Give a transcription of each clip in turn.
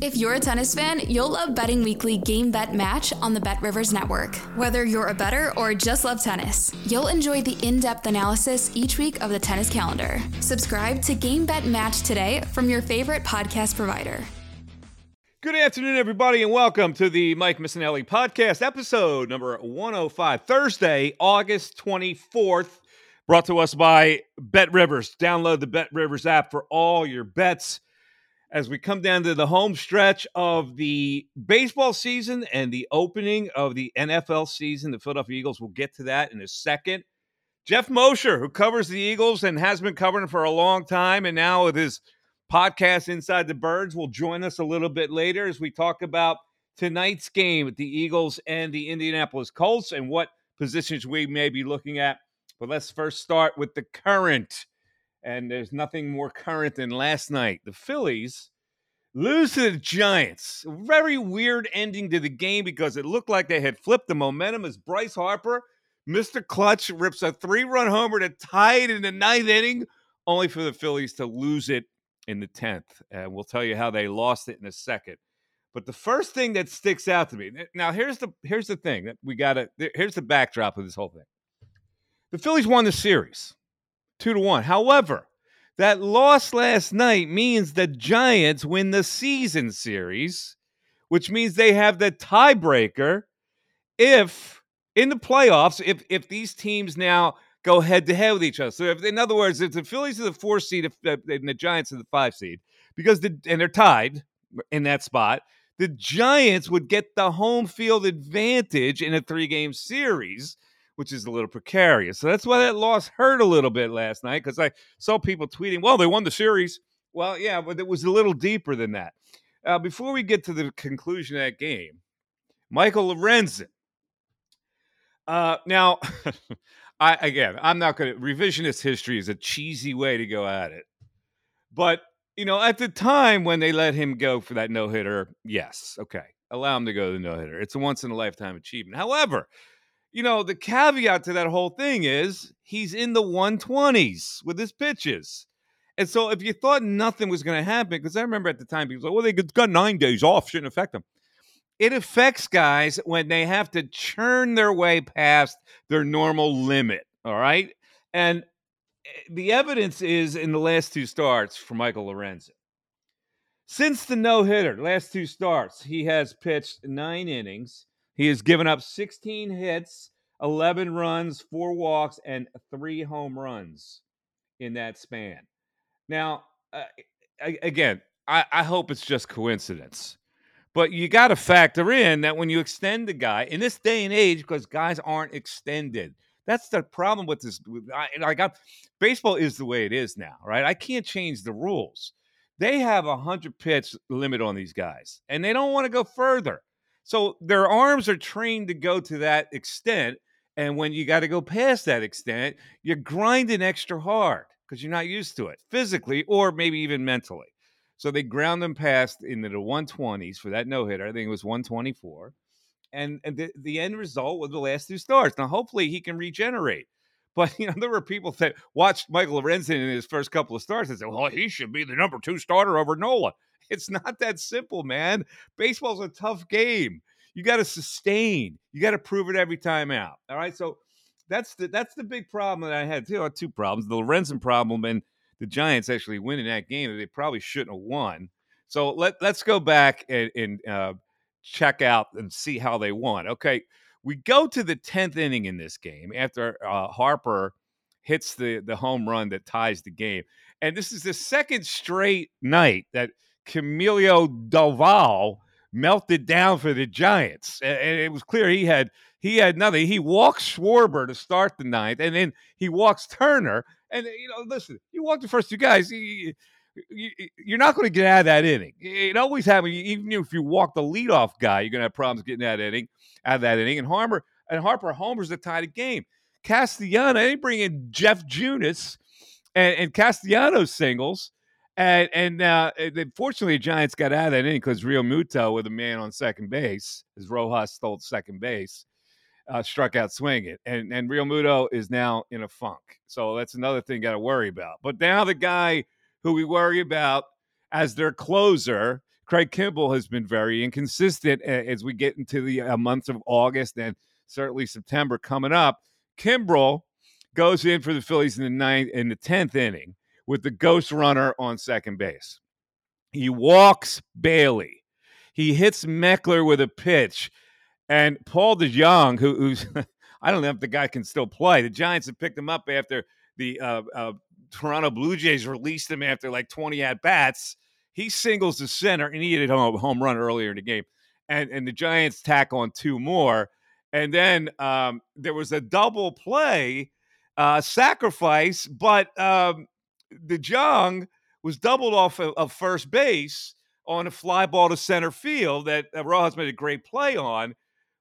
If you're a tennis fan, you'll love Betting Weekly Game Bet Match on the Bet Rivers Network. Whether you're a better or just love tennis, you'll enjoy the in depth analysis each week of the tennis calendar. Subscribe to Game Bet Match today from your favorite podcast provider. Good afternoon, everybody, and welcome to the Mike Missanelli podcast, episode number 105, Thursday, August 24th. Brought to us by Bet Rivers. Download the Bet Rivers app for all your bets as we come down to the home stretch of the baseball season and the opening of the NFL season. The Philadelphia Eagles will get to that in a second. Geoff Mosher, who covers the Eagles and has been covering for a long time, and now with his podcast Inside the Birds, will join us a little bit later as we talk about tonight's game with the Eagles and the Indianapolis Colts and what positions we may be looking at. But let's first start with the current and there's nothing more current than last night. The Phillies lose to the Giants. Very weird ending to the game because it looked like they had flipped the momentum as Bryce Harper, Mr. Clutch, rips a three run homer to tie it in the ninth inning, only for the Phillies to lose it in the 10th. And we'll tell you how they lost it in a second. But the first thing that sticks out to me now here's the here's the thing that we got to here's the backdrop of this whole thing. The Phillies won the series two to one. However, that loss last night means the Giants win the season series, which means they have the tiebreaker if in the playoffs, if if these teams now go head to head with each other. So, if, in other words, if the Phillies are the four seed and the Giants are the five seed, because the and they're tied in that spot, the Giants would get the home field advantage in a three game series which is a little precarious. So that's why that loss hurt a little bit last night because I saw people tweeting, well, they won the series. Well, yeah, but it was a little deeper than that. Uh, before we get to the conclusion of that game, Michael Lorenzen. Uh, now, I again, I'm not going to revisionist history is a cheesy way to go at it, but you know, at the time when they let him go for that no hitter, yes, okay, allow him to go to the no hitter. It's a once in a lifetime achievement. However, you know, the caveat to that whole thing is he's in the 120s with his pitches. And so if you thought nothing was going to happen, because I remember at the time people were like, well, they got nine days off, shouldn't affect them. It affects guys when they have to churn their way past their normal limit. All right. And eh, the evidence is in the last two starts for Michael Lorenzen. Since the no hitter, last two starts, he has pitched nine innings. He has given up 16 hits, 11 runs, four walks, and three home runs in that span. Now, uh, again, I, I hope it's just coincidence. But you got to factor in that when you extend the guy in this day and age, because guys aren't extended. That's the problem with this. I, I got baseball is the way it is now, right? I can't change the rules. They have a hundred pitch limit on these guys, and they don't want to go further. So their arms are trained to go to that extent. And when you got to go past that extent, you're grinding extra hard because you're not used to it physically or maybe even mentally. So they ground them past into the 120s for that no hitter. I think it was 124. And, and the, the end result was the last two starts. Now, hopefully, he can regenerate. But you know, there were people that watched Michael Lorenzen in his first couple of starts and said, "Well, he should be the number two starter over Nola." It's not that simple, man. Baseball's a tough game. You got to sustain. You got to prove it every time out. All right. So that's the that's the big problem that I had. Two, two problems: the Lorenzen problem and the Giants actually winning that game that they probably shouldn't have won. So let let's go back and, and uh, check out and see how they won. Okay, we go to the tenth inning in this game after uh, Harper hits the the home run that ties the game, and this is the second straight night that Camilo Doval melted down for the Giants. And it was clear he had he had nothing. He walks Schwarber to start the ninth, and then he walks Turner. And you know, listen, you walk the first two guys. You, you're not going to get out of that inning. It always happens. Even if you walk the leadoff guy, you're going to have problems getting that inning out of that inning. And Harper and Harper homers to tie the game. Castellano. They bring in Jeff Junis and, and Castellanos singles. And and uh, fortunately, the Giants got out of that inning because Realmuto with a man on second base, as Rojas stole second base, uh, struck out swinging. And and Realmuto is now in a funk. So that's another thing got to worry about. But now the guy who we worry about as their closer, Craig Kimbrel, has been very inconsistent as we get into the uh, months of August and certainly September coming up. Kimbrel goes in for the Phillies in the ninth in the tenth inning with the ghost runner on second base. He walks Bailey. He hits Meckler with a pitch. And Paul DeJong, who, who's, I don't know if the guy can still play. The Giants have picked him up after the uh, uh, Toronto Blue Jays released him after like 20 at bats. He singles the center and he hit a home, home run earlier in the game. And, and the Giants tack on two more. And then um, there was a double play uh, sacrifice, but um, DeJong was doubled off of, of, first base on a fly ball to center field that Rojas made a great play on,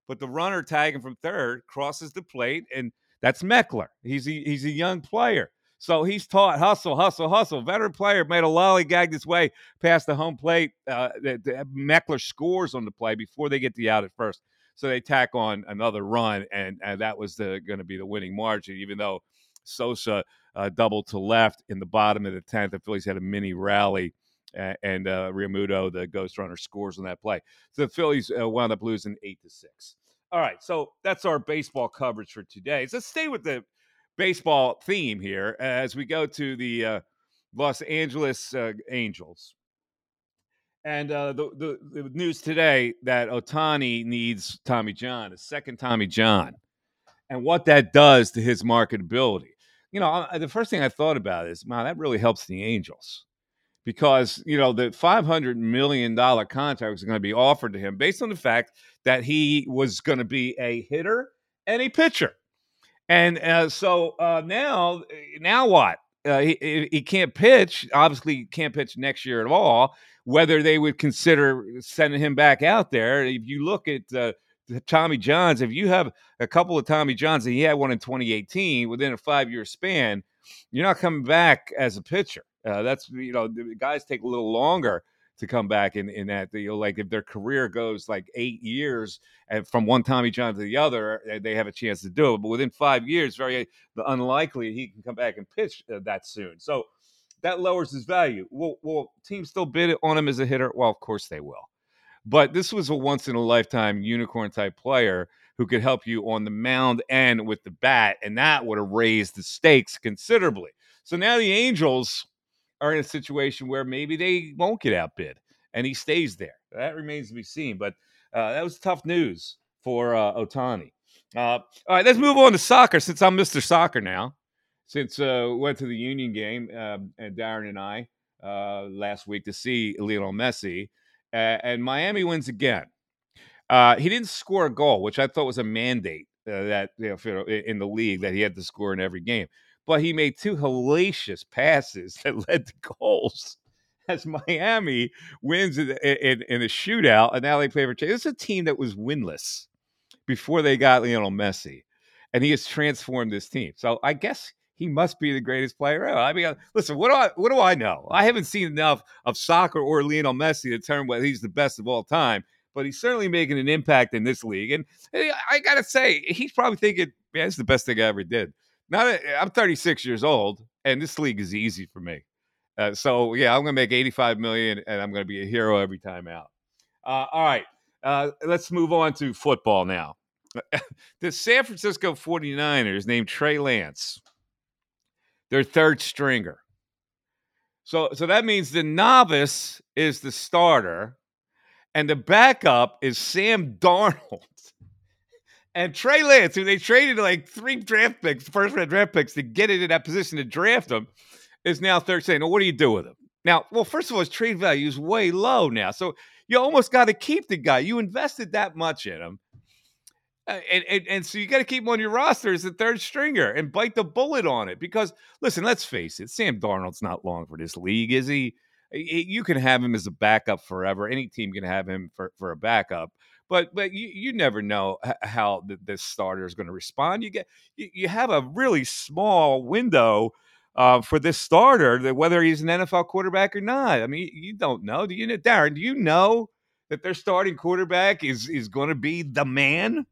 but the runner tagging from third crosses the plate, and that's Meckler. He's a, he's a young player. So he's taught hustle, hustle, hustle. Veteran player made a lollygag this way past the home plate. Uh, the, the Meckler scores on the play before they get the out at first. So they tack on another run, and, and that was going to be the winning margin, even though Sosa uh, doubled to left in the bottom of the 10th. The Phillies had a mini rally, and uh, the ghost runner, scores on that play. So the Phillies uh, wound up losing 8 to 6. All right, so that's our baseball coverage for today. So let's stay with the baseball theme here as we go to the uh, Los Angeles uh, Angels. And uh, the, the, the news today that Ohtani needs Tommy John, a second Tommy John, and what that does to his marketability. You know, the first thing I thought about is, wow, that really helps the Angels because you know the five hundred million dollar contract was going to be offered to him based on the fact that he was going to be a hitter and a pitcher, and uh, so uh, now, now what? Uh, he, he can't pitch. Obviously, can't pitch next year at all whether they would consider sending him back out there. If you look at uh, Tommy Johns, if you have a couple of Tommy Johns and he had one in 2018 within a five year span, you're not coming back as a pitcher. Uh, that's you know the guys take a little longer to come back in in that you know like if their career goes like eight years and from one Tommy John to the other, uh, they have a chance to do it. But within five years, very unlikely he can come back and pitch uh, that soon. So that lowers his value. Will, will teams still bid on him as a hitter? Well, of course they will. But this was a once in a lifetime unicorn type player who could help you on the mound and with the bat, and that would have raised the stakes considerably. So now the Angels are in a situation where maybe they won't get outbid, and he stays there. That remains to be seen. But uh, that was tough news for uh, Ohtani. Uh, all right, let's move on to soccer since I'm Mr. Soccer now since uh, went to the Union game, uh, and Darren and I uh, last week to see Lionel Messi, and Miami wins again. Uh, he didn't score a goal, which I thought was a mandate uh, that you know, in the league that he had to score in every game. But he made two hellacious passes that led to goals. As Miami wins in, in, in a shootout, and now they play for. This is a team that was winless before they got Lionel Messi, and he has transformed this team. So I guess he must be the greatest player ever. I mean, uh, listen, what do I what do I know? I haven't seen enough of soccer or Lionel Messi to determine whether he's the best of all time, but he's certainly making an impact in this league. And I gotta say, he's probably thinking, man, it's the best thing I ever did. Now that I'm 36 years old, and this league is easy for me. Uh, so yeah, I'm gonna make 85 million, and I'm gonna be a hero every time out. Uh, all right, uh, let's move on to football now. the San Francisco 49ers named Trey Lance their third stringer. So, so that means the novice is the starter, and the backup is Sam Darnold. And Trey Lance, who they traded like three draft picks, first round draft picks, to get into that position to draft him, is now third saying, Now, what do you do with him? Now, well, first of all, his trade value is way low now. So you almost got to keep the guy. You invested that much in him. Uh, and, and, and, so you got to keep him on your roster as the third stringer and bite the bullet on it because listen let's face it sam darnold's not long for this league is he you can have him as a backup forever any team can have him for, for a backup but but you you never know how the, this starter is going to respond. You get you, you have a really small window uh, for this starter, that whether he's an NFL quarterback or not. I mean, you don't know. Do you know, Darren? Do you know that their starting quarterback is is going to be the man?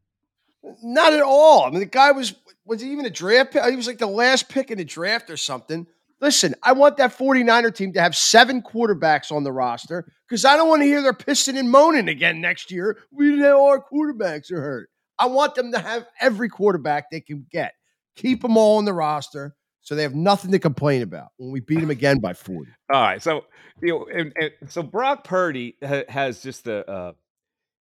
Not at all. I mean, the guy was was he even a draft pick? He was like the last pick in the draft or something. Listen, I want that 49er team to have seven quarterbacks on the roster because I don't want to hear they're pissing and moaning again next year. We have our quarterbacks are hurt. I want them to have every quarterback they can get. Keep them all on the roster so they have nothing to complain about when we beat them again by 40. All right. So, you know, and, and so Brock Purdy ha- has just the, uh,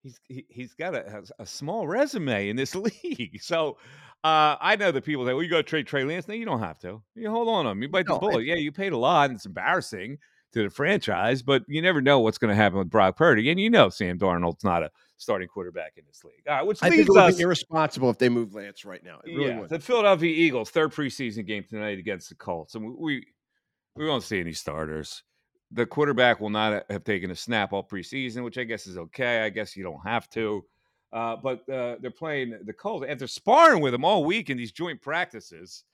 he's, he, he's got a, a small resume in this league. So, uh, I know that people say, well, you go trade Trey Lance. No, you don't have to. You hold on to him. You bite the no, bullet. yeah, you paid a lot and it's embarrassing to the franchise, but you never know what's going to happen with Brock Purdy. And you know Sam Darnold's not a starting quarterback in this league. All right, which I think it would us, be irresponsible if they move Lance right now. It really yeah, would. the Philadelphia Eagles third preseason game tonight against the Colts, and we we won't see any starters. The quarterback will not have taken a snap all preseason, which I guess is okay. I guess you don't have to. Uh, but uh, they're playing the Colts and they're sparring with them all week in these joint practices.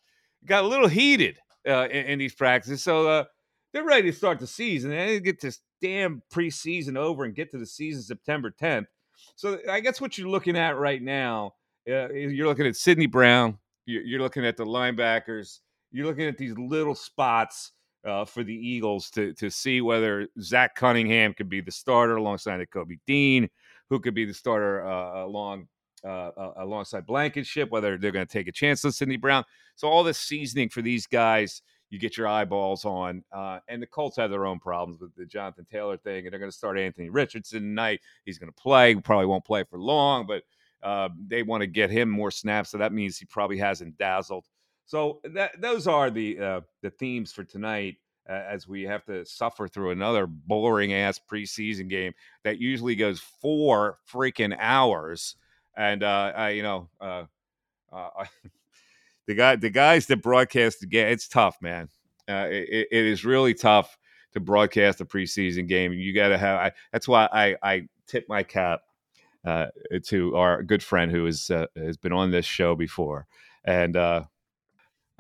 Got a little heated uh, in, in, these practices, so uh, they're ready to start the season. And they get this damn preseason over and get to the season September 10th. So I guess what you're looking at right now, uh, you're looking at Sydney Brown, you're, looking at the linebackers, you're looking at these little spots. Uh, for the Eagles to to see whether Zach Cunningham could be the starter alongside Kobe Dean, who could be the starter uh, along uh, uh, alongside Blankenship, whether they're going to take a chance on Sydney Brown. So all this seasoning for these guys, you get your eyeballs on. Uh, and the Colts have their own problems with the Jonathan Taylor thing, and they're going to start Anthony Richardson tonight. He's going to play, probably won't play for long, but uh, they want to get him more snaps. So that means he probably hasn't dazzled. So that, those are the uh, the themes for tonight uh, as we have to suffer through another boring ass preseason game that usually goes four freaking hours. And uh, I, you know, uh, uh, the guy, the guys that broadcast the game, it's tough, man. Uh, it, it is really tough to broadcast a preseason game. You got to have. I, that's why I, I tip my cap uh, to our good friend who is uh, has been on this show before, and uh,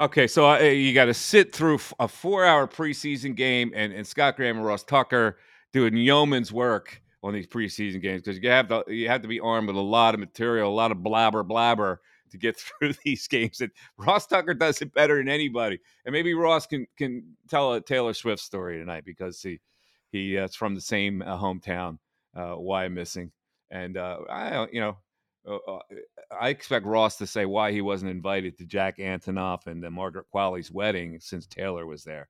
Okay, so uh, you got to sit through a four-hour preseason game, and, and Scott Graham and Ross Tucker doing yeoman's work on these preseason games because you have to you have to be armed with a lot of material, a lot of blabber blabber to get through these games. And Ross Tucker does it better than anybody. And maybe Ross can can tell a Taylor Swift story tonight because he he uh, from the same uh, hometown. Uh, Wyomissing, and uh, I you know uh, uh, I expect Ross to say why he wasn't invited to Jack Antonoff and the Margaret Qualley's wedding since Taylor was there.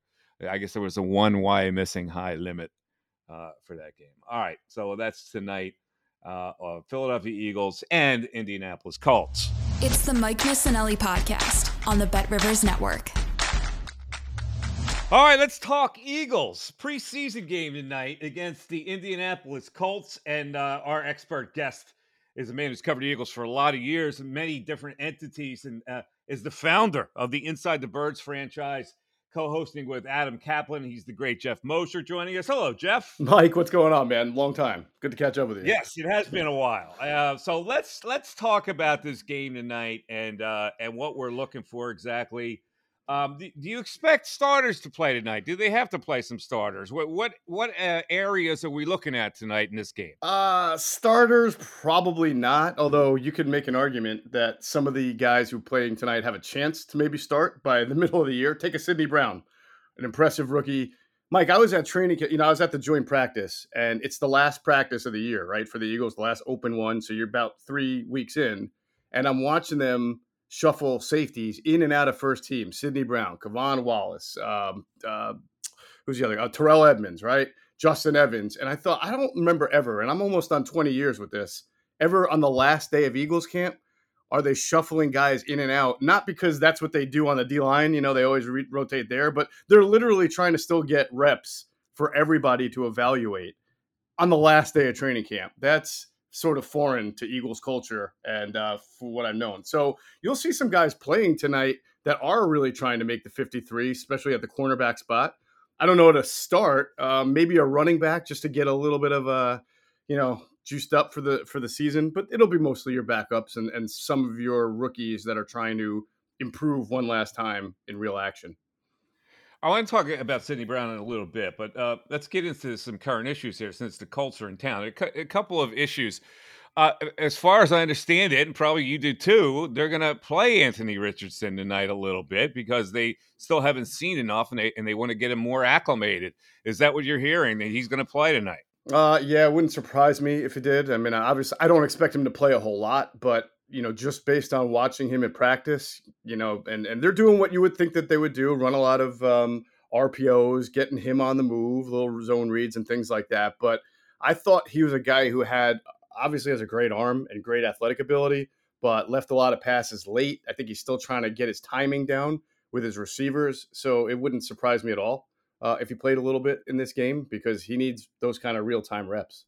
I guess there was a one Wyomissing high limit uh, for that game. All right, so that's tonight. Uh, Philadelphia Eagles and Indianapolis Colts. It's the Mike Missanelli podcast on the Bet Rivers Network. All right, let's talk Eagles preseason game tonight against the Indianapolis Colts and uh, our expert guest is a man who's covered the Eagles for a lot of years and many different entities, and uh, is the founder of the Inside the Birds franchise, co-hosting with Adam Kaplan. He's the great Geoff Mosher joining us. Hello, Geoff. Mike, what's going on, man? Long time. Good to catch up with you. Yes, it has been a while. Uh, so let's let's talk about this game tonight and uh, and what we're looking for exactly. Um, do, do, you expect starters to play tonight? Do they have to play some starters? What what what uh, areas are we looking at tonight in this game? Uh, starters probably not. Although you could make an argument that some of the guys who are playing tonight have a chance to maybe start by the middle of the year. Take a Sydney Brown, an impressive rookie. Mike, I was at training. You know, I was at the joint practice, and it's the last practice of the year, right, for the Eagles, the last open one. So you're about three weeks in, and I'm watching them shuffle safeties in and out of first team. Sydney Brown, K'Von Wallace, um, uh, who's the other? Uh, Terrell Edmunds, right? Justin Evans. And I thought, I don't remember ever, and I'm almost on 20 years with this, ever on the last day of Eagles camp, are they shuffling guys in and out? Not because that's what they do on the D line, you know, they always re- rotate there, but they're literally trying to still get reps for everybody to evaluate on the last day of training camp. That's sort of foreign to Eagles culture and uh, for what I've known. So you'll see some guys playing tonight that are really trying to make the 53, especially at the cornerback spot. I don't know to start. Um, maybe a running back just to get a little bit of a, you know, juiced up for the for the season, but it'll be mostly your backups and and some of your rookies that are trying to improve one last time in real action. I want to talk about Sydney Brown in a little bit, but uh, let's get into some current issues here since the Colts are in town. A, couple of issues. Uh, as far as I understand it, and probably you do too, they're going to play Anthony Richardson tonight a little bit because they still haven't seen enough, and they and they want to get him more acclimated. Is that what you're hearing? That he's going to play tonight? Uh, yeah, it wouldn't surprise me if he did. I mean, obviously, I don't expect him to play a whole lot, but you know, just based on watching him in practice, you know, and and they're doing what you would think that they would do: run a lot of um, RPOs, getting him on the move, little zone reads, and things like that. But I thought he was a guy who had obviously has a great arm and great athletic ability, but left a lot of passes late. I think he's still trying to get his timing down with his receivers. So it wouldn't surprise me at all uh, if he played a little bit in this game because he needs those kind of real time reps.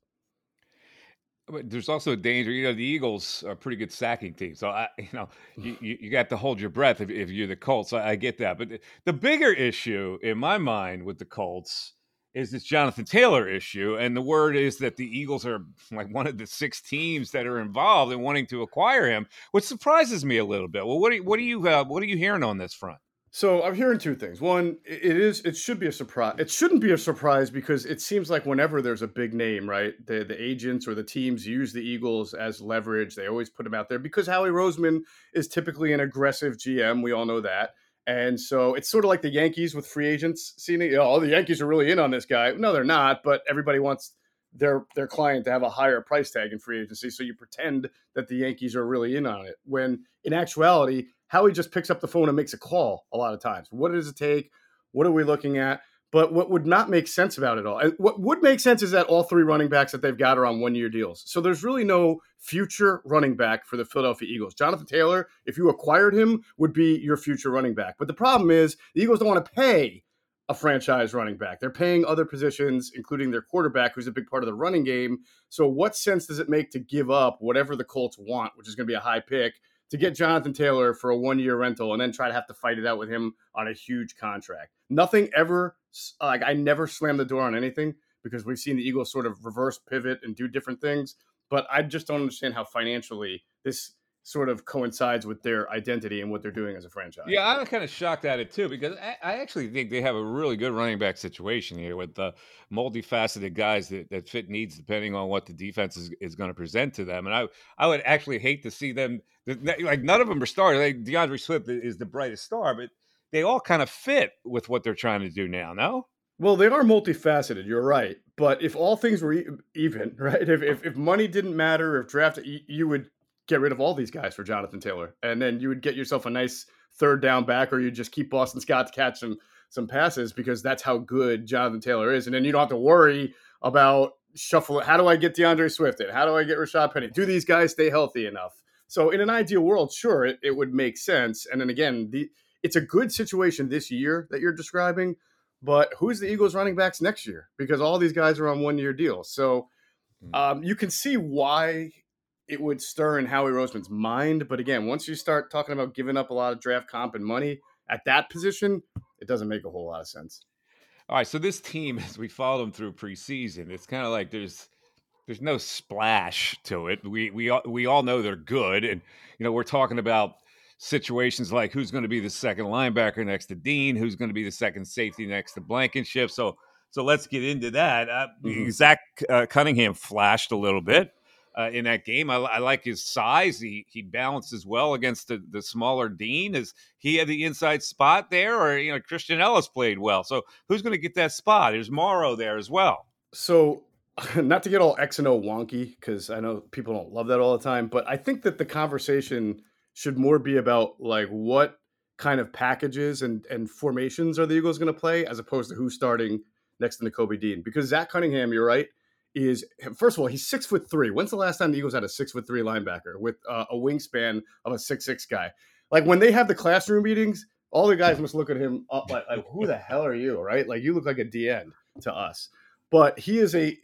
But there's also a danger. You know, the Eagles are a pretty good sacking team, so I, you know, you, you got to hold your breath if, if you're the Colts. I, I get that, but the, the bigger issue in my mind with the Colts is this Jonathan Taylor issue, and the word is that the Eagles are like one of the six teams that are involved in wanting to acquire him, which surprises me a little bit. Well, what are, what are you uh, what are you hearing on this front? So I'm hearing two things. One, it is it should be a surprise. It shouldn't be a surprise because it seems like whenever there's a big name, right, the the agents or the teams use the Eagles as leverage. They always put them out there because Howie Roseman is typically an aggressive GM. We all know that. And so it's sort of like the Yankees with free agents. Seeing, you know, oh, the Yankees are really in on this guy. No, they're not. But everybody wants their their client to have a higher price tag in free agency. So you pretend that the Yankees are really in on it. When in actuality, Howie just picks up the phone and makes a call a lot of times. What does it take? What are we looking at? But what would not make sense about it all, what would make sense is that all three running backs that they've got are on one year deals. So there's really no future running back for the Philadelphia Eagles. Jonathan Taylor, if you acquired him, would be your future running back. But the problem is the Eagles don't want to pay a franchise running back. They're paying other positions, including their quarterback, who's a big part of the running game. So what sense does it make to give up whatever the Colts want, which is going to be a high pick? To get Jonathan Taylor for a one year rental and then try to have to fight it out with him on a huge contract. Nothing ever, like, I never slam the door on anything because we've seen the Eagles sort of reverse pivot and do different things. But I just don't understand how financially this sort of coincides with their identity and what they're doing as a franchise. Yeah, I'm kind of shocked at it too because I, I actually think they have a really good running back situation here with the multifaceted guys that, that fit needs depending on what the defense is, is going to present to them. And I I would actually hate to see them like none of them are stars. Like D'Andre Swift is the brightest star, but they all kind of fit with what they're trying to do now. No. Well, they are multifaceted. You're right, but if all things were even, right? If if, if money didn't matter, if draft, you would get rid of all these guys for Jonathan Taylor, and then you would get yourself a nice third down back, or you just keep Boston Scott to catch some some passes because that's how good Jonathan Taylor is, and then you don't have to worry about shuffle. How do I get D'Andre Swift in? How do I get Rashaad Penny? Do these guys stay healthy enough? So in an ideal world, sure, it, it would make sense. And then again, the it's a good situation this year that you're describing, but who's the Eagles running backs next year? Because all these guys are on one year deals. So hmm. um, you can see why it would stir in Howie Roseman's mind. But again, once you start talking about giving up a lot of draft comp and money at that position, it doesn't make a whole lot of sense. All right, so this team, as we follow them through preseason, it's kind of like there's there's no splash to it. We we all, we all know they're good, and you know we're talking about situations like who's going to be the second linebacker next to Dean, who's going to be the second safety next to Blankenship. So so let's get into that. Uh, mm-hmm. Zach uh, Cunningham flashed a little bit uh, in that game. I, I, like his size. He he balances well against the, the smaller Dean. Is he had the inside spot there, or you know Christian Elliss played well? So who's going to get that spot? There's Morrow there as well. So not to get all X and O wonky because I know people don't love that all the time, but I think that the conversation should more be about like what kind of packages and and formations are the Eagles going to play as opposed to who's starting next to Kobe Dean because Zach Cunningham, you're right, is first of all he's six foot three. When's the last time the Eagles had a six foot three linebacker with uh, a wingspan of a six six guy? Like when they have the classroom meetings, all the guys must look at him up like, like who the hell are you, right? Like you look like a DN to us. But he is a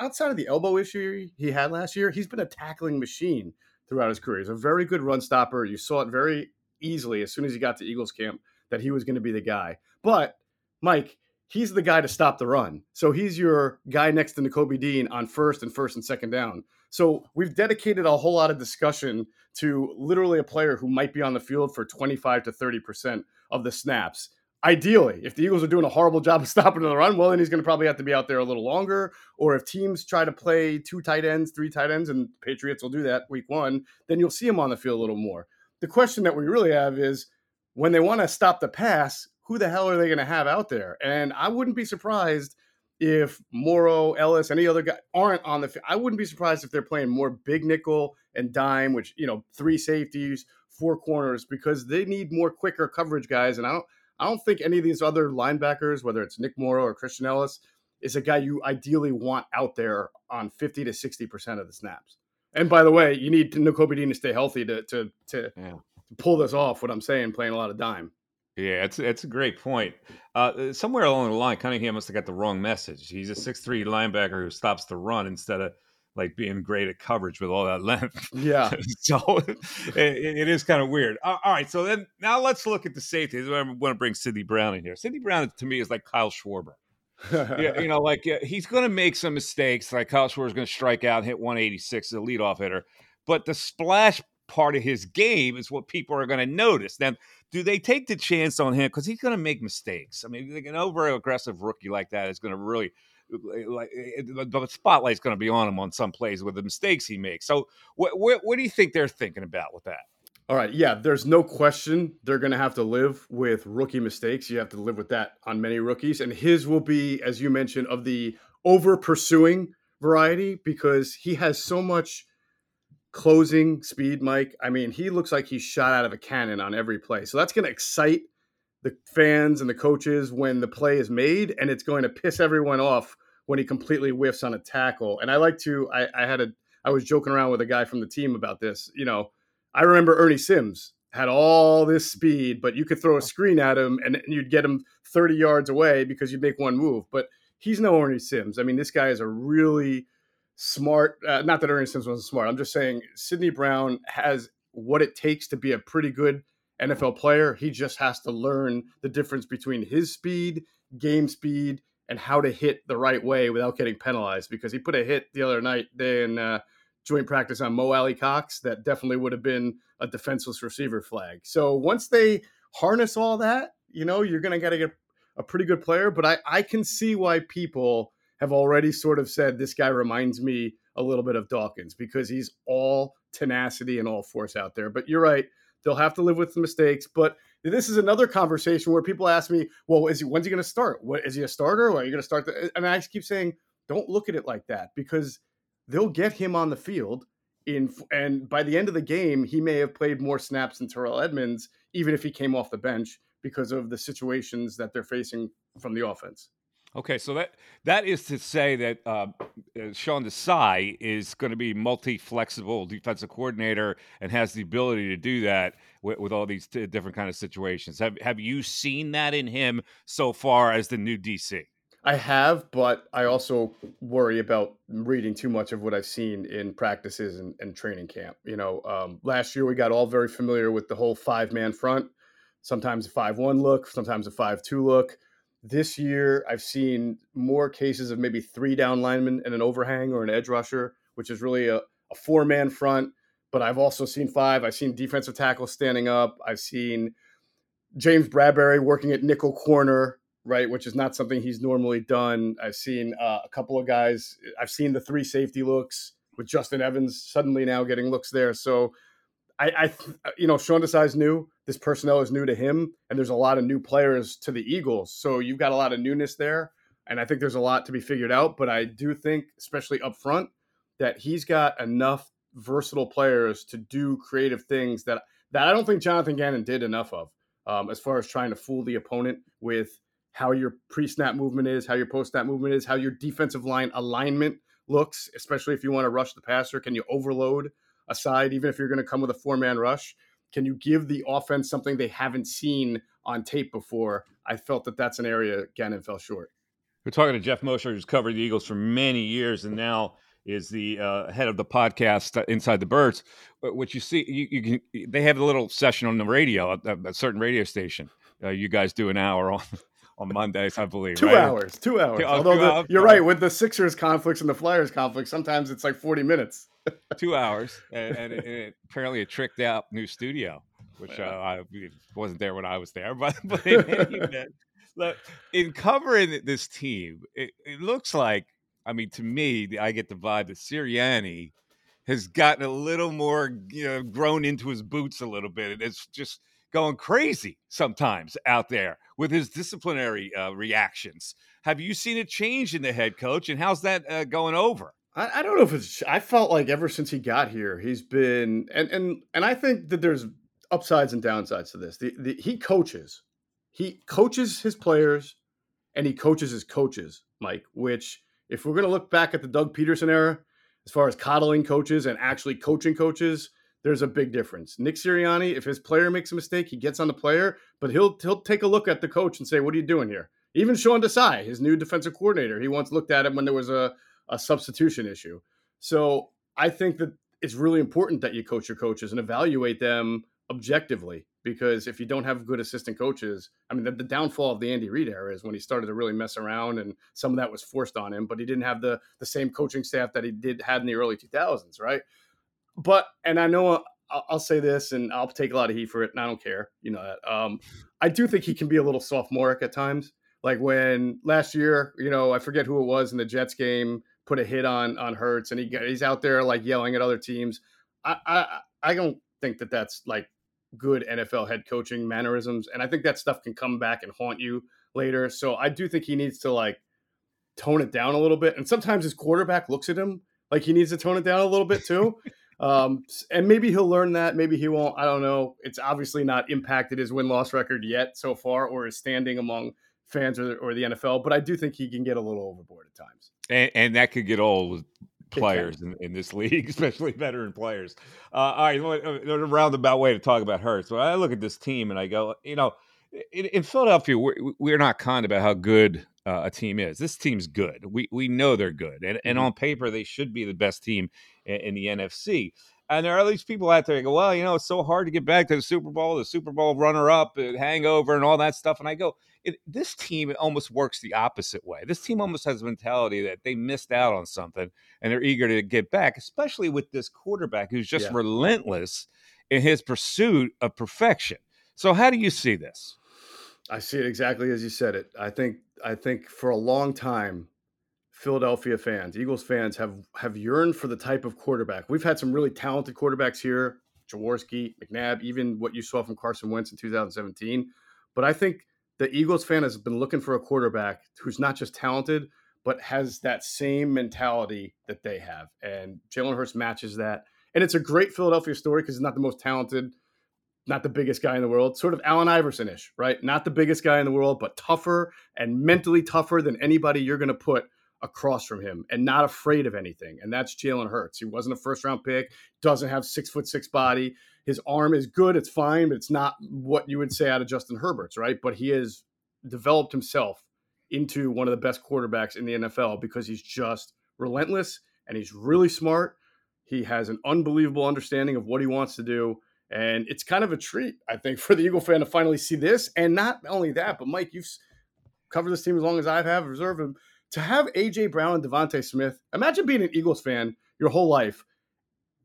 outside of the elbow issue he had last year, he's been a tackling machine throughout his career. He's a very good run stopper. You saw it very easily as soon as he got to Eagles camp that he was going to be the guy. But Mike, he's the guy to stop the run. So he's your guy next to Nakobe Dean on first and first and second down. So we've dedicated a whole lot of discussion to literally a player who might be on the field for 25 to 30% of the snaps. Ideally, if the Eagles are doing a horrible job of stopping the run, well, then he's going to probably have to be out there a little longer. Or if teams try to play two tight ends, three tight ends, and Patriots will do that week one, then you'll see him on the field a little more. The question that we really have is when they want to stop the pass, who the hell are they going to have out there? And I wouldn't be surprised if Morrow, Elliss, any other guy aren't on the. I wouldn't be surprised if they're playing more big nickel and dime, which you know, three safeties, four corners, because they need more quicker coverage guys. And I don't, I don't think any of these other linebackers, whether it's Nick Morrow or Christian Elliss, is a guy you ideally want out there on fifty to sixty percent of the snaps. And by the way, you need Nakobe Dean to stay healthy to to to yeah. pull this off. What I'm saying, playing a lot of dime. Yeah, it's it's a great point. Uh, uh, somewhere along the line, Cunningham must have got the wrong message. He's a six three linebacker who stops the run instead of like being great at coverage with all that length. Yeah. so it, it is kind of weird. All right. So then now let's look at the safeties. I want to bring Sydney Brown in here. Sydney Brown to me is like Kyle Schwarber. yeah, you know, like uh, he's going to make some mistakes. Like Kyle Schwarber is going to strike out and hit 186 as a leadoff hitter, but the splash part of his game is what people are going to notice. Now, do they take the chance on him because he's going to make mistakes? I mean, an over aggressive rookie like that is going to really like eh, eh, the spotlight's going to be on him on some plays with the mistakes he makes. So, what, what do you think they're thinking about with that? All right, yeah, there's no question they're going to have to live with rookie mistakes. You have to live with that on many rookies, and his will be, as you mentioned, of the over pursuing variety because he has so much closing speed, Mike. I mean, he looks like he's shot out of a cannon on every play. So that's going to excite the fans and the coaches when the play is made, and it's going to piss everyone off when he completely whiffs on a tackle. And I like to, I, I had a, I was joking around with a guy from the team about this. You know, I remember Ernie Sims had all this speed, but you could throw a screen at him and, you'd get him 30 yards away because you'd make one move. But he's no Ernie Sims. I mean, this guy is a really smart. Uh, not that Ernie Sims wasn't smart. I'm just saying Sydney Brown has what it takes to be a pretty good NFL player. He just has to learn the difference between his speed, game speed, and how to hit the right way without getting penalized. Because he put a hit the other night in uh, joint practice on Mo Alie-Cox that definitely would have been a defenseless receiver flag. So once they harness all that, you know, you're going to get to get a pretty good player. But I, I can see why people have already sort of said this guy reminds me a little bit of Dawkins because he's all tenacity and all force out there. But you're right. They'll have to live with the mistakes. But this is another conversation where people ask me, well, is he, when's he going to start? What is he a starter? Or are you going to start? The, and I keep saying, don't look at it like that because they'll get him on the field in, and by the end of the game, he may have played more snaps than Terrell Edmunds, even if he came off the bench because of the situations that they're facing from the offense. Okay, so that that is to say that uh, uh Sean Desai is going to be multi-flexible defensive coordinator and has the ability to do that with, with all these t- different kind of situations. Have have you seen that in him so far as the new DC? I have, but I also worry about reading too much of what I've seen in practices and, and training camp. You know, um, last year we got all very familiar with the whole five-man front, sometimes a five-one look, sometimes a five-two look this year, I've seen more cases of maybe three down linemen and an overhang or an edge rusher, which is really a, a four man front. But I've also seen five. I've seen defensive tackles standing up. I've seen James Bradberry working at nickel corner, right, which is not something he's normally done. I've seen uh, a couple of guys. I've seen the three safety looks with Justin Evans suddenly now getting looks there. So I, I you know, Sean Desai's new. This personnel is new to him, and there's a lot of new players to the Eagles. So you've got a lot of newness there, and I think there's a lot to be figured out. But I do think, especially up front, that he's got enough versatile players to do creative things that that I don't think Jonathan Gannon did enough of, um, as far as trying to fool the opponent with how your pre-snap movement is, how your post-snap movement is, how your defensive line alignment looks, especially if you want to rush the passer. Can you overload a side, even if you're going to come with a four man rush? Can you give the offense something they haven't seen on tape before? I felt that that's an area Gannon fell short. We're talking to Geoff Mosher, who's covered the Eagles for many years and now is the uh, head of the podcast uh, Inside the Birds. But What you see, you, you can, they have a little session on the radio, a, a certain radio station. Uh, you guys do an hour on on Mondays, I believe. Two right? hours. Two hours. Two- Although two the, hours, you're right with the Sixers conflicts and the Flyers conflicts, sometimes it's like 40 minutes. Two hours, and, and, it, it- apparently a tricked out new studio, which uh, Yeah. I wasn't there when I was there. But, but in look, in covering this team, it, it looks like, I mean, to me, I get the vibe that Sirianni has gotten a little more, you know, grown into his boots a little bit, and it's just going crazy sometimes out there with his disciplinary uh, reactions. Have you seen a change in the head coach, and how's that uh, going over? I, I don't know if it's. I felt like ever since he got here, he's been and and and I think that there's upsides and downsides to this. The, the he coaches, he coaches his players, and he coaches his coaches, Mike. Which, if we're gonna look back at the Doug Pederson era, as far as coddling coaches and actually coaching coaches, there's a big difference. Nick Sirianni, if his player makes a mistake, he gets on the player, but he'll he'll take a look at the coach and say, "What are you doing here?" Even Sean Desai, his new defensive coordinator, he once looked at him when there was a a substitution issue. So I think that it's really important that you coach your coaches and evaluate them objectively because if you don't have good assistant coaches, I mean, the, the downfall of the Andy Reid era is when he started to really mess around and some of that was forced on him, but he didn't have the the same coaching staff that he did had in the early 2000s, right? But and I know I'll, I'll say this and I'll take a lot of heat for it and I don't care, you know that. Um, I do think he can be a little sophomoric at times. Like when last year, you know, I forget who it was in the Jets game, put a hit on on Hurts, and he he's out there like yelling at other teams. I I, I don't think that that's like good NFL head coaching mannerisms, and I think that stuff can come back and haunt you later. So I do think he needs to like tone it down a little bit. And sometimes his quarterback looks at him like he needs to tone it down a little bit too. um, and maybe he'll learn that. Maybe he won't. I don't know. It's obviously not impacted his win loss record yet so far, or his standing among fans or, or the NFL. But I do think he can get a little overboard at times. And, and that could get old with players in, in this league, especially veteran players. Uh, all right, uh, a roundabout way to talk about Hurts. Well, I look at this team and I go, you know, in, in Philadelphia, we're, we're not kind about how good uh, a team is. This team's good. We we know they're good, and, and Mhm. on paper they should be the best team in, in the NFC. And there are these people out there that go, well, you know, it's so hard to get back to the Super Bowl, the Super Bowl runner-up, hangover, and all that stuff. And I go, it, this team almost works the opposite way. This team almost has a mentality that they missed out on something and they're eager to get back, especially with this quarterback who's just Yeah. relentless in his pursuit of perfection. So, how do you see this? I see it exactly as you said it. I think I think for a long time, Philadelphia fans, Eagles fans have have yearned for the type of quarterback. We've had some really talented quarterbacks here, Jaworski, McNabb, even what you saw from Carson Wentz in 2017. But I think the Eagles fan has been looking for a quarterback who's not just talented, but has that same mentality that they have. And Jalen Hurts matches that. And it's a great Philadelphia story because he's not the most talented not the biggest guy in the world, sort of Allen Iverson ish, right? Not the biggest guy in the world, but tougher and mentally tougher than anybody you're going to put across from him and not afraid of anything. And that's Jalen Hurts. He wasn't a first round pick, doesn't have six foot six body. His arm is good, it's fine, but it's not what you would say out of Justin Herbert's, right? But he has developed himself into one of the best quarterbacks in the NFL because he's just relentless and he's really smart. He has an unbelievable understanding of what he wants to do. And it's kind of a treat, I think, for the Eagle fan to finally see this. And not only that, but Mike, you've covered this team as long as I have, observed him. To have AJ Brown and DeVonta Smith, imagine being an Eagles fan your whole life.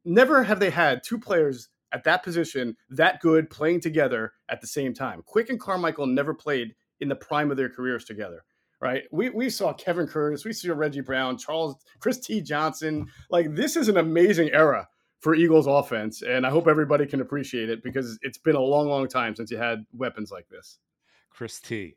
Never have they had two players at that position that good playing together at the same time. Quick and Carmichael never played in the prime of their careers together. Right. We, we saw Kevin Curtis, we saw Reggie Brown, Charles, Chris T. Johnson. Like, this is an amazing era for Eagles offense, and I hope everybody can appreciate it because it's been a long, long time since you had weapons like this. Chris T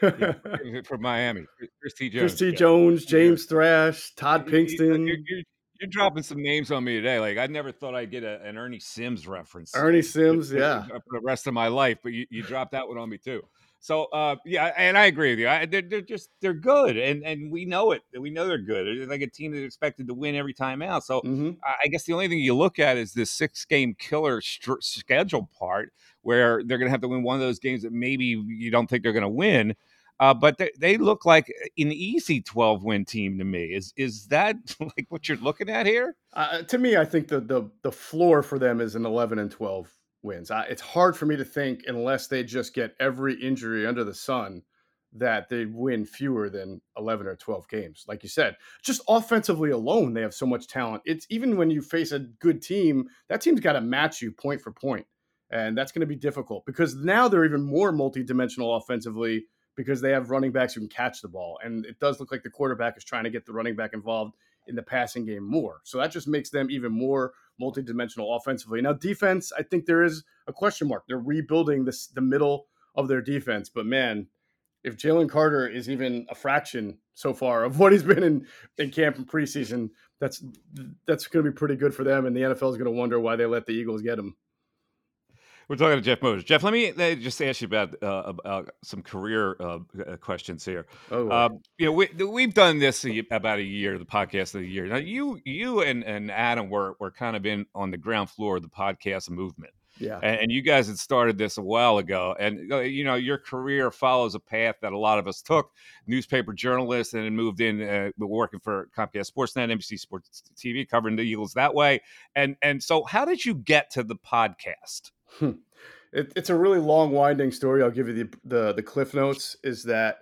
from Miami. Chris T. Jones. Chris T. Yeah. Jones, James Thrash, Todd Pinkston, You're, you're- you're dropping some names on me today. Like I never thought I'd get a, an Ernie Sims reference. Ernie Sims. Yeah, uh, for the rest of my life. But you, you dropped that one on me too. So uh, yeah, and I agree with you. I, they're, they're just they're good, and and we know it. We know they're good. They're like a team that's expected to win every time out. So hmm I guess the only thing you look at is this six game killer str- schedule part where they're going to have to win one of those games that maybe you don't think they're going to win. Uh, but they, they look like an easy 12 win team to me. Is is that like what you're looking at here? Uh, to me, I think the the the floor for them is an eleven and twelve wins. I, it's hard for me to think unless they just get every injury under the sun that they win fewer than 11 or 12 games. Like you said, just offensively alone, they have so much talent. It's even when you face a good team, that team's got to match you point for point. And that's going to be difficult because now they're even more multidimensional offensively because they have running backs who can catch the ball. And it does look like the quarterback is trying to get the running back involved in the passing game more. So that just makes them even more multidimensional offensively. Now, defense, I think there is a question mark. They're rebuilding this the middle of their defense, but man, if Jalen Carter is even a fraction so far of what he's been in, in camp and preseason, that's that's going to be pretty good for them. And the NFL is going to wonder why they let the Eagles get him. We're talking to Geoff Mosher. Jeff, let me just ask you about uh, about some career uh, uh questions here. Oh, um, you know, we, we've done this about a year, the podcast of the year. Now, you you and, and Adam were were kind of in on the ground floor of the podcast movement. Yeah. And, and, you guys had started this a while ago. And, uh, you know, your career follows a path that a lot of us took newspaper journalist and then moved in uh, working for Comcast Sportsnet, NBC Sports TV, covering the Eagles that way. And, and so, how did you get to the podcast? Hmm. It, it's a really long, winding story. I'll give you the, the, the cliff notes is that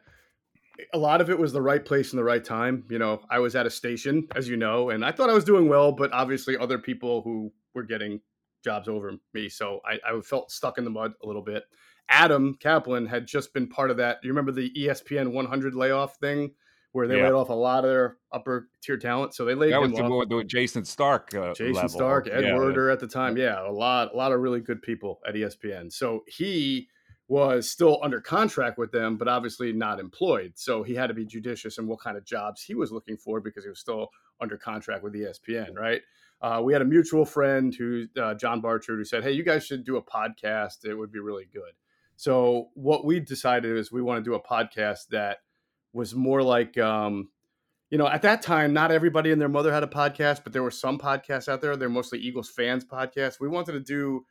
a lot of it was the right place in the right time. You know, I was at a station, as you know, and I thought I was doing well, but obviously other people who were getting jobs over me. So I, I felt stuck in the mud a little bit. Adam Kaplan had just been part of that. You remember the ESPN 100 layoff thing where they yeah. laid off a lot of their upper tier talent. So they laid that was the off. with Jayson Stark. Uh, Jayson level. Stark, Ed yeah. Werder at the time. Yeah, a lot, a lot of really good people at ESPN. So he was still under contract with them, but obviously not employed. So he had to be judicious in what kind of jobs he was looking for because he was still under contract with ESPN, right? uh, we had a mutual friend who uh, John Barchard who said, "Hey, you guys should do a podcast. It would be really good." So what we decided is we want to do a podcast that was more like, um, you know, at that time, not everybody and their mother had a podcast, but there were some podcasts out there. They're mostly Eagles fans podcasts. We wanted to do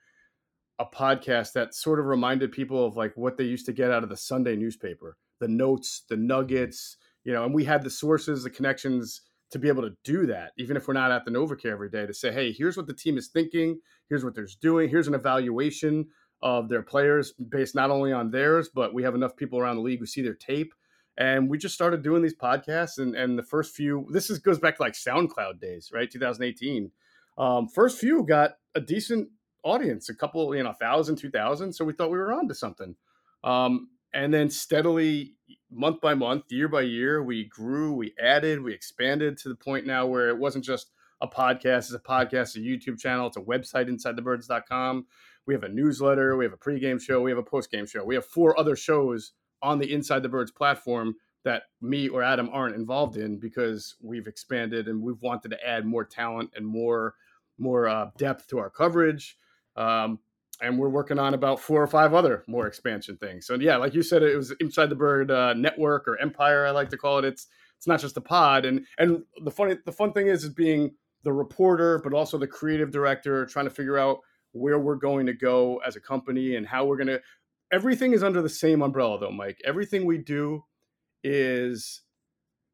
a podcast that sort of reminded people of like what they used to get out of the Sunday newspaper, the notes, the nuggets, you know, and we had the sources, the connections to be able to do that, even if we're not at the NovaCare every day, to say, hey, here's what the team is thinking, here's what they're doing, here's an evaluation of their players based not only on theirs, but we have enough people around the league who see their tape. And we just started doing these podcasts, and, and the first few, this is, goes back to like SoundCloud days, right? 2018. Um, first few got a decent audience, a couple, you know, thousand, two thousand. So we thought we were on to something. Um, and then steadily month by month year by year we grew we added we expanded to the point now where it wasn't just a podcast it's a podcast a youtube channel it's a website insidethebirds.com we have a newsletter we have a pregame show we have a postgame show we have four other shows on the inside the birds platform that me or adam aren't involved in because we've expanded and we've wanted to add more talent and more more uh, depth to our coverage um, and we're working on about four or five other more expansion things. So yeah, like you said, it was inside the bird uh, network or empire. I like to call it. It's it's not just a pod. And and the funny the fun thing is is being the reporter, but also the creative director, trying to figure out where we're going to go as a company and how we're going to. Everything is under the same umbrella, though, Mike. Everything we do is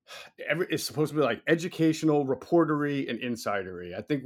every is supposed to be like educational, reportery, and insidery. I think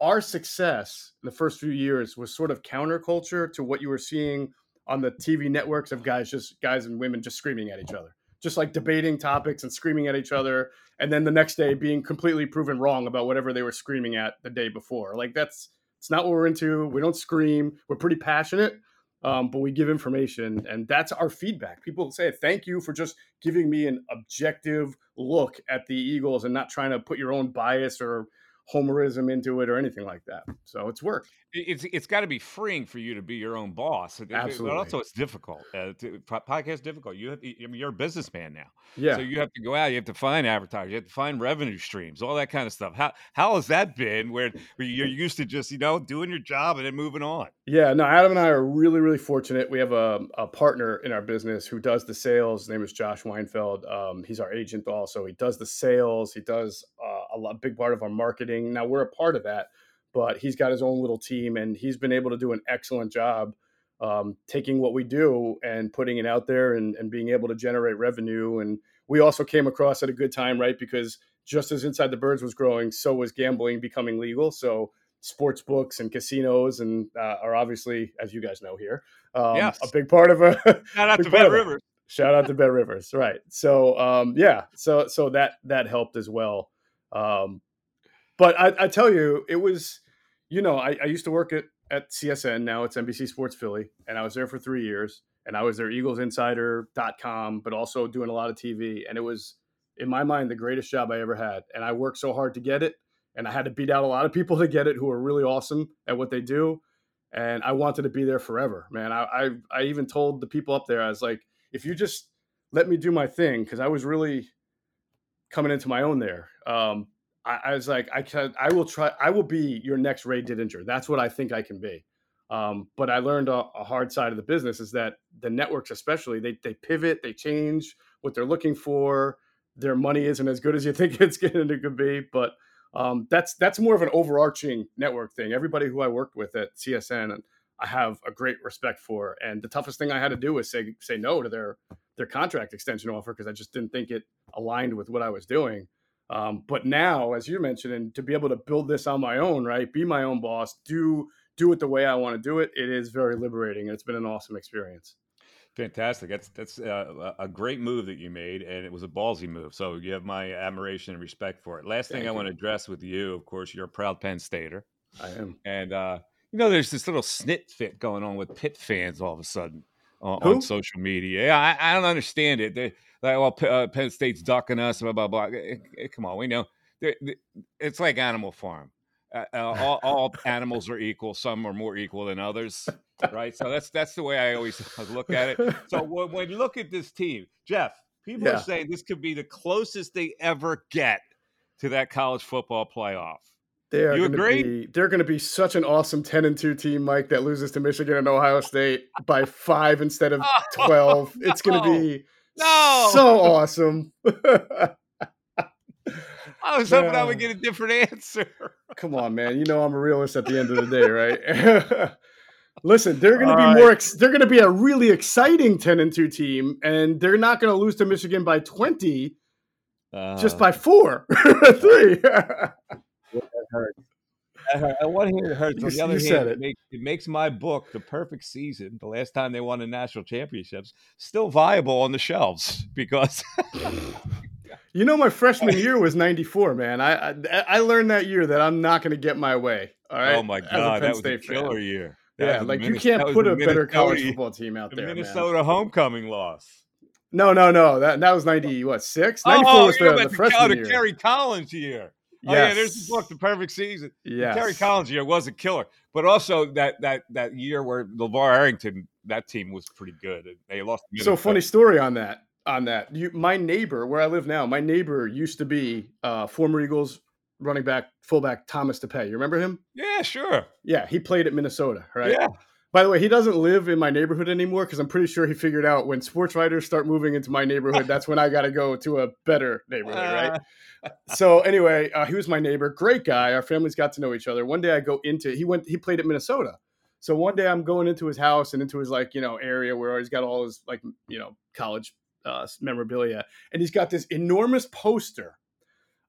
our success in the first few years was sort of counterculture to what you were seeing on the TV networks of guys just guys and women just screaming at each other, just like debating topics and screaming at each other, and then the next day being completely proven wrong about whatever they were screaming at the day before. Like that's it's not what we're into. We don't scream. We're pretty passionate, um, but we give information, and that's our feedback. People say thank you for just giving me an objective look at the Eagles and not trying to put your own bias or homerism into it or anything like that. So it's worked. It's it's got to be freeing for you to be your own boss. Absolutely. But also it's difficult. Uh, to, podcast difficult. You have, you're a businessman now. Yeah. So you have to go out. You have to find advertisers. You have to find revenue streams. All that kind of stuff. How how has that been? Where, where you're used to just you know doing your job and then moving on. Yeah. No. Adam and I are really really fortunate. We have a, a partner in our business who does the sales. His name is Josh Weinfeld. Um, he's our agent also. He does the sales. He does uh, a lot, big part of our marketing. Now we're a part of that but he's got his own little team and he's been able to do an excellent job um, taking what we do and putting it out there and, and being able to generate revenue. And we also came across at a good time, right? Because just as Inside the Birds was growing, so was gambling becoming legal. So sports books and casinos and uh, are obviously, as you guys know here, um, yes. a big part of a shout out to Bet Rivers. Shout out to Bet Rivers, right? So, um, yeah, so so that that helped as well. Um, but I, I tell you, it was, you know, I, I used to work at at CSN. Now it's NBC Sports Philly, and I was there for three years. And I was their EaglesInsider.com, but also doing a lot of TV. And it was, in my mind, the greatest job I ever had. And I worked so hard to get it, and I had to beat out a lot of people to get it who are really awesome at what they do. And I wanted to be there forever, man. I I, I even told the people up there, I was like, if you just let me do my thing, because I was really coming into my own there. Um, I, I, was like, I can, I will try, I will be your next Ray Didinger. That's what I think I can be. Um, but I learned a, a, hard side of the business is that the networks, especially, they they pivot, they change what they're looking for. Their money isn't as good as you think it's going to be, but um, that's that's more of an overarching network thing. Everybody who I worked with at CSN, I have a great respect for. And the toughest thing I had to do was say say no to their their contract extension offer because I just didn't think it aligned with what I was doing. Um, but now, as you mentioned, and to be able to build this on my own, right, be my own boss, do do it the way I want to do it, it is very liberating. It's been an awesome experience. Fantastic. That's that's uh, a great move that you made, and it was a ballsy move. So you have my admiration and respect for it. Last Thank thing I want to address with you, of course, you're a proud Penn Stater. I am, and uh, you know, there's this little snit fit going on with Pitt fans all of a sudden on, on social media. Yeah, I, I, don't understand it. They like, well, uh, Penn State's ducking us, blah blah blah. Eh, eh, come on, we know. It's like Animal Farm. Uh, uh, all, all, animals are equal. Some are more equal than others, right? So that's that's the way I always look at it. So when, when you look at this team, Geoff, people yeah. are saying this could be the closest they ever get to that college football playoff. They are you agree? Be, they're going to be such an awesome ten and two team, Mike, that loses to Michigan and Ohio State by five instead of twelve. no. It's going to be no. so awesome. I was hoping I would get a different answer. Come on, man. You know I'm a realist at the end of the day, right? Listen, they're going to be right. more. Ex- they're going to be a really exciting ten and two team, and they're not going to lose to Michigan by twenty, uh, just by four, three. That hurts. On one hand, it hurts. On the other hand, it. Makes, it makes my book, The Perfect Season, the last time they won the national championships, still viable on the shelves because You know, my freshman year was '94, man. I, I, I learned that year that I'm not going to get my way. All right. Oh my god, that was a killer fan. year. That yeah, like you can't put a better college football team out the there. Minnesota man. homecoming loss. No, no, no. That that was ninety what six? Ninety four oh, was the, the freshman the year. Kerry Collins year. Oh yes. yeah, there's the book, The Perfect Season. Yeah, Kerry Collins year was a killer, but also that that that year where LaVar Arrington, that team was pretty good. They lost. So funny story on that on that. You, my neighbor, where I live now, my neighbor used to be uh, former Eagles running back, fullback Thomas Tapeh. You remember him? Yeah, sure. Yeah, he played at Minnesota, right? Yeah. By the way, he doesn't live in my neighborhood anymore because I'm pretty sure he figured out when sports writers start moving into my neighborhood, that's when I got to go to a better neighborhood, right? so anyway, uh, he was my neighbor, great guy. Our families got to know each other. One day I go into he went he played at Minnesota. So one day I'm going into his house and into his like you know area where he's got all his like you know college uh, memorabilia, and he's got this enormous poster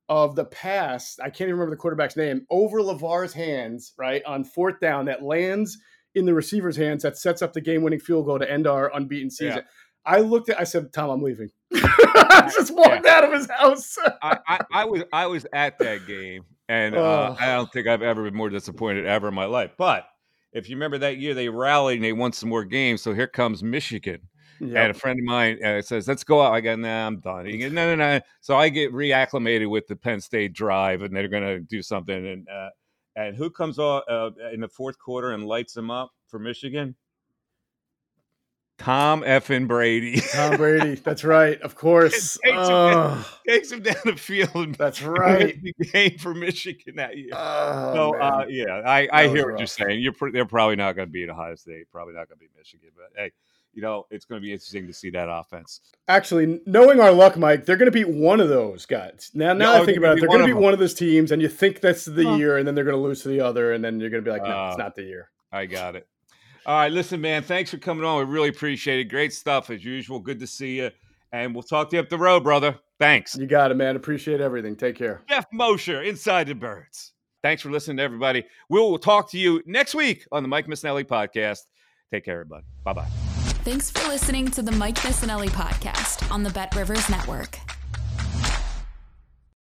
of the pass. I can't even remember the quarterback's name over LaVar's hands, right on fourth down that lands in the receiver's hands that sets up the game-winning field goal to end our unbeaten season. Yeah. I looked at. I said, "Tom, I'm leaving." I just walked yeah. out of his house. I, I, I, was I was at that game, and uh, I don't think I've ever been more disappointed ever in my life. But if you remember that year, they rallied and they won some more games. So here comes Michigan, Yep. And a friend of mine uh, says, "Let's go out." I go, "Nah, I'm done." He goes, "No, no, no." So I get reacclimated with the Penn State drive, and they're going to do something. And uh, and who comes off uh, in the fourth quarter and lights them up for Michigan? Tom effing Brady. Tom Brady. That's right. Of course. takes, him down, takes, him down, the field. That's right. The game for Michigan that year. Oh, so uh, yeah, I, I hear what you're saying. You're they're probably not going to beat Ohio State. Probably not going to beat Michigan. But hey, you know, it's going to be interesting to see that offense. Actually, knowing our luck, Mike, they're going to beat one of those guys. Now, now no, I think about it, they're going to beat one of those teams, and you think that's the huh. year, and then they're going to lose to the other, and then you're going to be like, no, uh, it's not the year. I got it. All right, listen, man, thanks for coming on. We really appreciate it. Great stuff as usual. Good to see you. And we'll talk to you up the road, brother. Thanks. You got it, man. Appreciate everything. Take care. Geoff Mosher, Inside the Birds. Thanks for listening to everybody. We'll talk to you next week on the Mike Missanelli podcast. Take care, everybody. Bye bye. Thanks for listening to the Mike Missanelli podcast on the Bet Rivers Network.